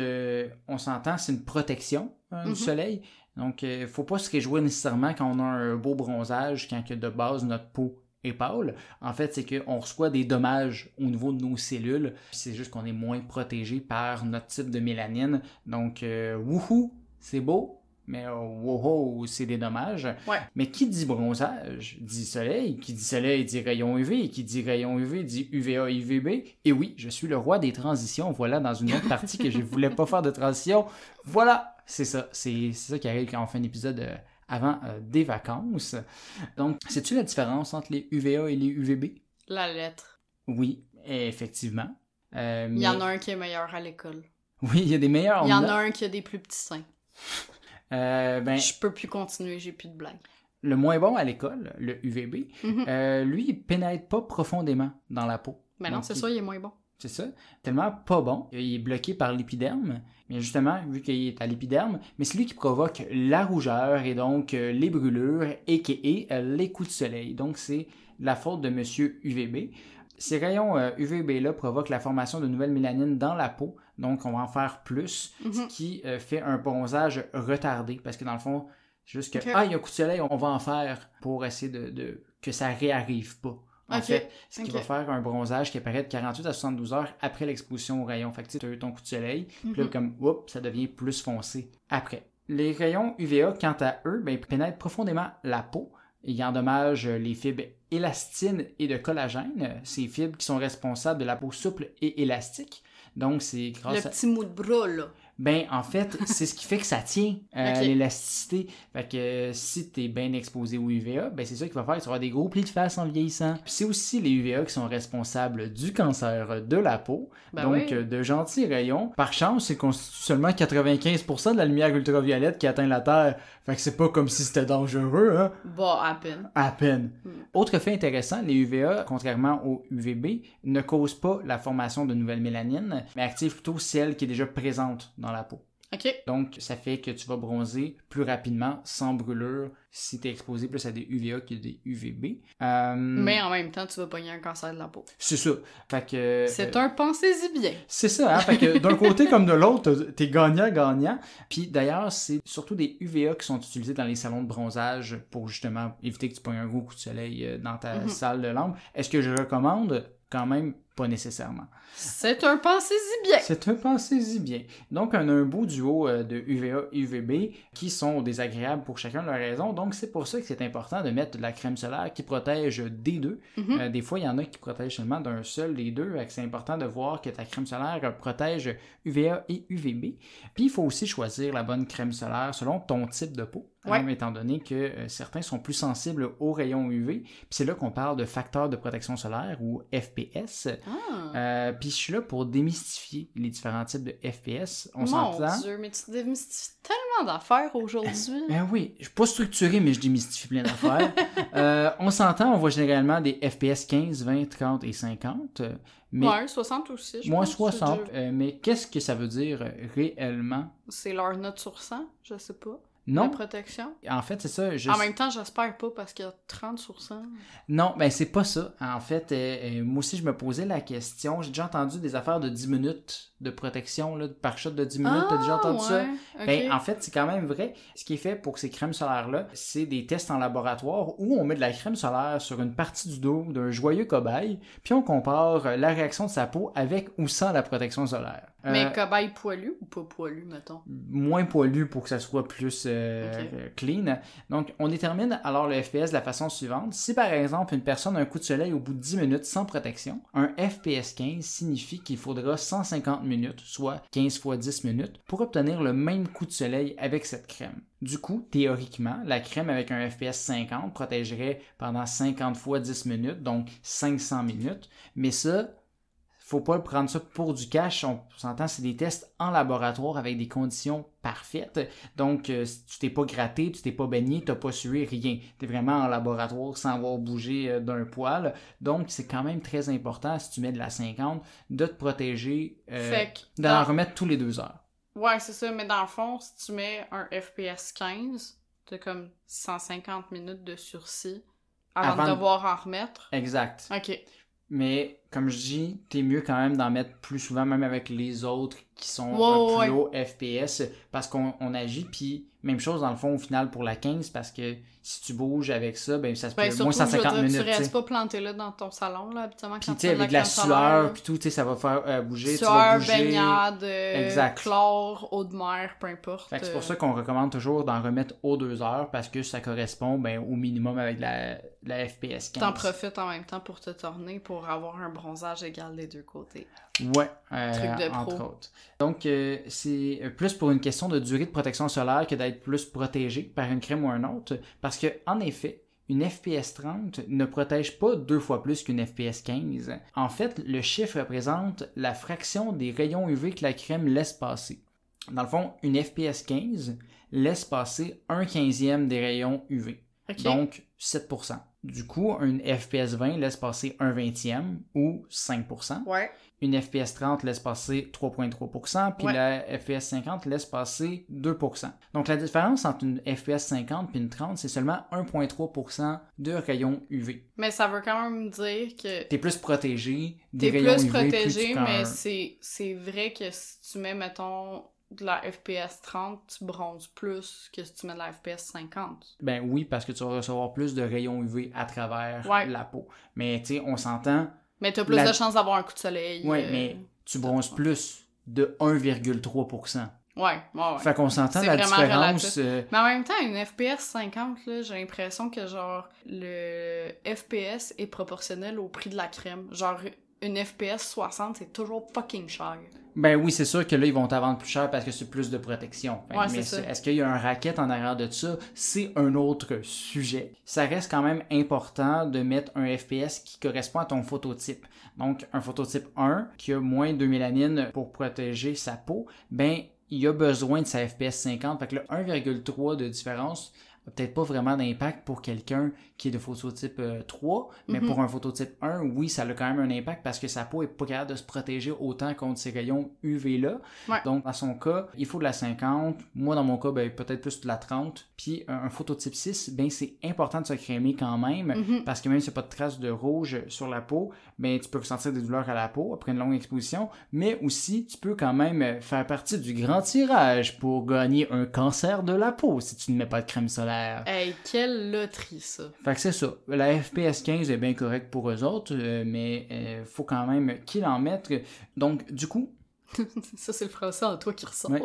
on s'entend, c'est une protection hein, du soleil. Donc, il faut pas se réjouir nécessairement quand on a un beau bronzage, quand que de base notre peau pâle. En fait, c'est qu'on reçoit des dommages au niveau de nos cellules. C'est juste qu'on est moins protégé par notre type de mélanine. Donc, euh, wouhou, c'est beau, mais euh, wouhou, c'est des dommages. Ouais. Mais qui dit bronzage dit soleil, qui dit soleil dit rayon UV, qui dit rayon UV dit UVA, UVB. Et oui, je suis le roi des transitions. Voilà, dans une autre partie que je voulais pas faire de transition. Voilà, c'est ça. C'est c'est ça qui arrive quand on fait un épisode euh, avant euh, des vacances. Donc, sais-tu la différence entre les UVA et les UVB? La lettre. Oui, effectivement. Euh, Il y en a un qui est meilleur à l'école. Oui, il y a des meilleurs Il y en a un qui a des plus petits seins. [laughs] Euh, ben, Je peux plus continuer, j'ai plus de blagues. le moins bon à l'école, le UVB, Mhm. euh, lui, il pénètre pas profondément dans la peau. Mais non, c'est il- ça, il est moins bon. C'est ça. Tellement pas bon. Il est bloqué par l'épiderme. Mais justement, vu qu'il est à l'épiderme, mais c'est lui qui provoque la rougeur et donc euh, les brûlures, a.k.a. euh, les coups de soleil. Donc, c'est la faute de monsieur UVB. Ces rayons euh, UVB-là provoquent la formation de nouvelles mélanines dans la peau. Donc, on va en faire plus, ce Mhm. qui euh, fait un bronzage retardé. Parce que dans le fond, c'est juste que, ah, il y a un coup de soleil, on va en faire pour essayer de, de- que ça réarrive pas. En fait, ce qui va faire un bronzage qui apparaît de 48 à 72 heures après l'exposition aux rayons. Fait que tu as eu ton coup de soleil, puis là, Mhm. comme, oups, ça devient plus foncé après. Les rayons UVA, quant à eux, ben, pénètrent profondément la peau. Ils endommagent les fibres élastines et de collagène, ces fibres qui sont responsables de la peau souple et élastique. Donc, c'est Le grâce à... petit mot de bras, là. Ben, en fait, c'est ce qui fait que ça tient, euh, l'élasticité. Fait que euh, si t'es bien exposé au UVA, ben c'est ça qui va faire que tu auras des gros plis de face en vieillissant. Puis c'est aussi les UVA qui sont responsables du cancer de la peau. Ben donc, oui. euh, de gentils rayons. Par chance, c'est constitue seulement 95% de la lumière ultraviolette qui atteint la Terre. Fait que c'est pas comme si c'était dangereux, hein? Bah, à peine. À peine. Mm. Autre fait intéressant, les UVA, contrairement aux UVB, ne causent pas la formation de nouvelles mélanines, mais activent plutôt celle qui est déjà présente dans la peau. OK. Donc, ça fait que tu vas bronzer plus rapidement, sans brûlure, si tu es exposé plus à des UVA que des UVB. Euh, Mais en même temps, tu vas pogner un cancer de la peau. C'est ça. Fait que... C'est euh, un pensez-y bien. C'est ça, hein? Fait que [laughs] d'un côté comme de l'autre, t'es gagnant-gagnant. Puis d'ailleurs, c'est surtout des UVA qui sont utilisés dans les salons de bronzage pour justement éviter que tu pognes un gros coup de soleil euh, dans ta Mhm. salle de lampe. Est-ce que je recommande? Quand même, pas nécessairement. C'est un pensez-y bien. C'est un pensez-y bien. Donc, on a un beau duo euh, de UVA et UVB qui sont désagréables pour chacun de leurs raisons. Donc, c'est pour ça que c'est important de mettre de la crème solaire qui protège des deux. Mhm. Euh, des fois, il y en a qui protègent seulement d'un seul des deux. C'est important de voir que ta crème solaire euh, protège UVA et UVB. Puis, il faut aussi choisir la bonne crème solaire selon ton type de peau. Hein, Ouais. étant donné que euh, certains sont plus sensibles aux rayons UV. Puis c'est là qu'on parle de facteur de protection solaire ou FPS. Ah. Euh, puis je suis là pour démystifier les différents types de FPS. On Mon s'entend. Dieu, mais tu démystifies tellement d'affaires aujourd'hui. Ben oui, je suis pas structuré, mais je démystifie plein d'affaires. [laughs] Euh, on s'entend, on voit généralement des FPS 15, 20, 30 et 50. euh, Mais Ouais, 60 aussi, je moins pense. 60. C'est déjà- euh, mais qu'est-ce que ça veut dire réellement? C'est leur note sur 100, je sais pas. Non, La protection? en fait, c'est ça. Je... En même temps, j'espère pas parce qu'il y a 30 sur 100. Non, ben c'est pas ça. En fait, euh, euh, moi aussi, je me posais la question. J'ai déjà entendu des affaires de 10 minutes de protection, là, par shot de 10 minutes. T'as déjà entendu ça? Ah, ouais, Ben, en fait, c'est quand même vrai. Ce qui est fait pour ces crèmes solaires-là, c'est des tests en laboratoire où on met de la crème solaire sur une partie du dos d'un joyeux cobaye, puis on compare euh, la réaction de sa peau avec ou sans la protection solaire. Euh, Mais cobaye poilu ou pas poilu, mettons? moins poilu pour que ça soit plus euh, euh, clean. Donc, on détermine alors le FPS de la façon suivante. Si par exemple une personne a un coup de soleil au bout de 10 minutes sans protection, un FPS 15 signifie qu'il faudra 150 minutes, soit 15 fois 10 minutes, pour obtenir le même coup de soleil avec cette crème. Du coup, théoriquement, la crème avec un FPS 50 protégerait pendant 50 fois 10 minutes, donc 500 minutes. Mais ça, faut pas prendre ça pour du cash. On s'entend, c'est des tests en laboratoire avec des conditions parfaites. Donc, euh, tu t'es pas gratté, tu t'es pas baigné, t'as pas sué, rien. T'es vraiment en laboratoire sans avoir bougé euh, d'un poil. Donc, c'est quand même très important, si tu mets de la 50, de te protéger, euh, d'en remettre tous les deux heures. Ouais, c'est ça, mais dans le fond, si tu mets un FPS 15, t'as comme 150 minutes de sursis avant, Avant de- devoir en remettre. Exact. Ok. Mais comme je dis, t'es mieux quand même d'en mettre plus souvent, même avec les autres qui sont ouais, plus haut FPS, parce qu'on on agit. Puis même chose dans le fond au final pour la 15, parce que si tu bouges avec ça, ben ça se peut Ben, moins je veux 150 dire, minutes. tu restes pas planté là dans ton salon, là, habituellement, Puis quand tu avec la sueur, puis tout, tu sais, ça va faire euh, bouger. tu vas Sueur, bouger. baignade, euh, Exact. chlore, eau de mer, peu importe. Fait que c'est euh, pour ça qu'on recommande toujours d'en remettre aux deux heures, parce que ça correspond ben, au minimum avec la, la FPS 15. T'en profites en même temps pour te tourner pour avoir un bronzage égal des deux côtés. Ouais, euh, Truc de pro. entre autres. Donc, euh, c'est plus pour une question de durée de protection solaire que d'être plus protégé par une crème ou un autre. Parce que, en effet, une FPS 30 ne protège pas deux fois plus qu'une FPS 15. En fait, le chiffre représente la fraction des rayons UV que la crème laisse passer. Dans le fond, une FPS 15 laisse passer un quinzième des rayons UV. Donc 7%. Du coup, une FPS 20 laisse passer un vingtième ou 5%. Ouais. Une FPS 30 laisse passer 3,3%, puis Ouais. la FPS 50 laisse passer 2%. Donc la différence entre une FPS 50 et une 30, c'est seulement 1,3% de rayons UV. Mais ça veut quand même dire que T'es plus protégé des rayons plus UV. plus protégé, tu prends mais c'est vrai que si tu mets, mettons, de la FPS 30, tu bronzes plus que si tu mets de la FPS 50. Ben oui, parce que tu vas recevoir plus de rayons UV à travers Ouais. la peau. Mais tu sais, on s'entend, Mais t'as plus La- de chances d'avoir un coup de soleil. ouais, euh, mais tu bronzes plus de 1,3%. Ouais, ouais, ouais. Fait qu'on s'entend la différence. euh, Mais en même temps, une FPS 50, là, j'ai l'impression que genre le FPS est proportionnel au prix de la crème. Genre une FPS 60, c'est toujours fucking cher. Ben oui, c'est sûr que là, ils vont t'en vendre plus cher parce que c'est plus de protection. Ouais, mais est-ce qu'il y a un racket en arrière de ça? C'est un autre sujet. Ça reste quand même important de mettre un FPS qui correspond à ton phototype. Donc, un phototype 1 qui a moins de mélanine pour protéger sa peau, ben, il a besoin de sa FPS 50. Fait que le 1,3 de différence peut-être pas vraiment d'impact pour quelqu'un qui est de phototype euh, 3, mais Mhm. pour un phototype 1, oui, ça a quand même un impact parce que sa peau est pas capable de se protéger autant contre ces rayons UV-là. Ouais. Donc, dans son cas, il faut de la 50. Moi, dans mon cas, ben, peut-être plus de la 30. Puis, un, un phototype 6, ben, c'est important de se crémer quand même Mhm. parce que même s'il n'y a pas de traces de rouge sur la peau, ben, tu peux ressentir des douleurs à la peau après une longue exposition, mais aussi, tu peux quand même faire partie du grand tirage pour gagner un cancer de la peau si tu ne mets pas de crème solaire. Hey, quelle loterie ça. Fait que c'est ça. La FPS 15 est bien correcte pour eux autres, euh, mais euh, faut quand même qu'ils en mettent. Donc, du coup, [laughs] ça, c'est le français en toi qui ressort. Ouais.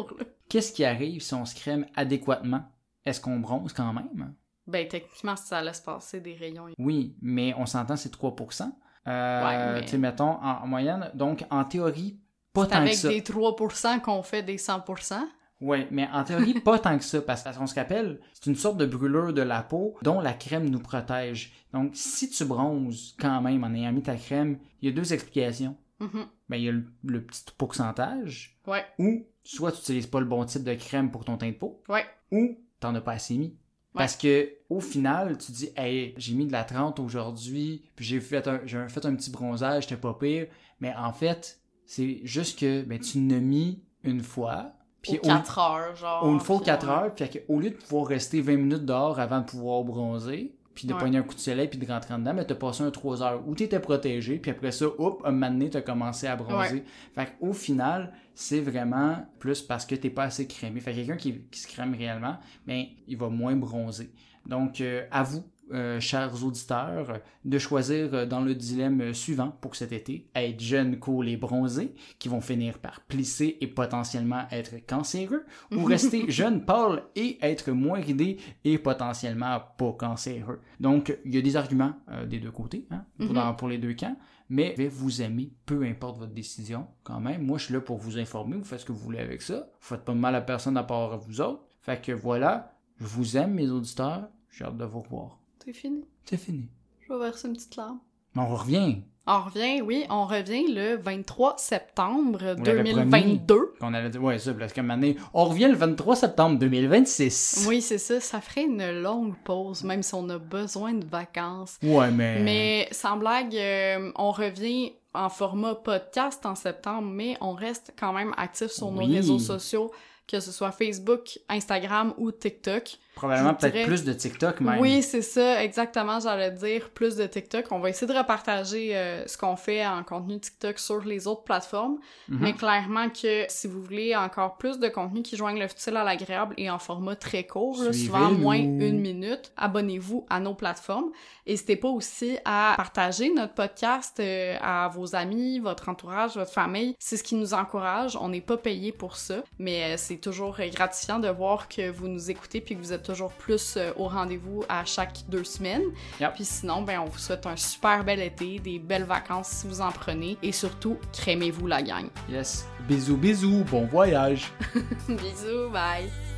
qu'est-ce qui arrive si on se crème adéquatement? Est-ce qu'on bronze quand même? Ben, techniquement, ça laisse passer des rayons. Oui, mais on s'entend, c'est 3%. Euh, Ouais, mais- Tu sais, mettons, en, en moyenne. Donc, en théorie, pas tant que avec ça. des 3% qu'on fait des 100%. Oui, mais en théorie, pas tant que ça, parce qu'on se rappelle, c'est une sorte de brûlure de la peau dont la crème nous protège. Donc, si tu bronzes quand même en ayant mis ta crème, il y a deux explications. Ben, il y a le, le petit pourcentage, Ouais, ou soit tu n'utilises pas le bon type de crème pour ton teint de peau, ouais. ou t'en as pas assez mis. Parce que au final, tu dis, hey, j'ai mis de la 30 aujourd'hui, puis j'ai fait un, j'ai fait un petit bronzage, j'étais pas pire. Mais en fait, c'est juste que ben, tu n'as mis une fois, puis Aux 4 heures, genre. au- une fois aux puis 4 ouais. heures, puis au lieu de pouvoir rester 20 minutes dehors avant de pouvoir bronzer, puis de Ouais. pogner un coup de soleil, puis de rentrer en dedans, mais t'as passé un 3 heures où t'étais protégé, puis après ça, hop, un moment donné, t'as commencé à bronzer. Fait qu'au final, c'est vraiment plus parce que t'es pas assez crémé. Fait que quelqu'un qui, qui se crème réellement, ben, il va moins bronzer. Donc, euh, à vous, euh, chers auditeurs, de choisir euh, dans le dilemme suivant pour cet été, être jeune, cool et bronzé, qui vont finir par plisser et potentiellement être cancéreux, ou [laughs] rester jeune, pâle et être moins ridé et potentiellement pas cancéreux. Donc, il y a des arguments euh, des deux côtés, hein, pour, Mhm. dans- pour les deux camps, mais je vais vous aimer, peu importe votre décision, quand même. Moi, je suis là pour vous informer, vous faites ce que vous voulez avec ça. Vous faites pas de mal à personne à part à vous autres. Fait que voilà, je vous aime, mes auditeurs. J'ai hâte de vous revoir. C'est fini. C'est fini. Je vais verser une petite larme. On revient. On revient, oui, on revient le 23 septembre Vous l'avez 2022. On allait dire, ouais, ça, parce qu'à un moment donné, on revient le 23 septembre 2026. Oui, c'est ça. Ça ferait une longue pause, même si on a besoin de vacances. Ouais, mais. Mais sans blague, euh, on revient en format podcast en septembre, mais on reste quand même actif sur nos réseaux sociaux, que ce soit Facebook, Instagram ou TikTok. Probablement peut-être dirais- plus de TikTok même. Oui, c'est ça, exactement, j'allais dire plus de TikTok. On va essayer de repartager euh, ce qu'on fait en contenu TikTok sur les autres plateformes, Mhm. mais clairement que si vous voulez encore plus de contenu qui joigne le futile à l'agréable et en format très court, là, souvent moins une minute, abonnez-vous à nos plateformes. N'hésitez pas aussi à partager notre podcast euh, à vos amis, votre entourage, votre famille. C'est ce qui nous encourage. On n'est pas payé pour ça, mais euh, c'est toujours gratifiant de voir que vous nous écoutez puis que vous êtes toujours plus euh, au rendez-vous à chaque deux semaines. Yep. Puis sinon, ben, on vous souhaite un super bel été, des belles vacances si vous en prenez et surtout, crémez-vous la gang. Yes. Bisous, bisous. Bon voyage. [laughs] Bisous, bye!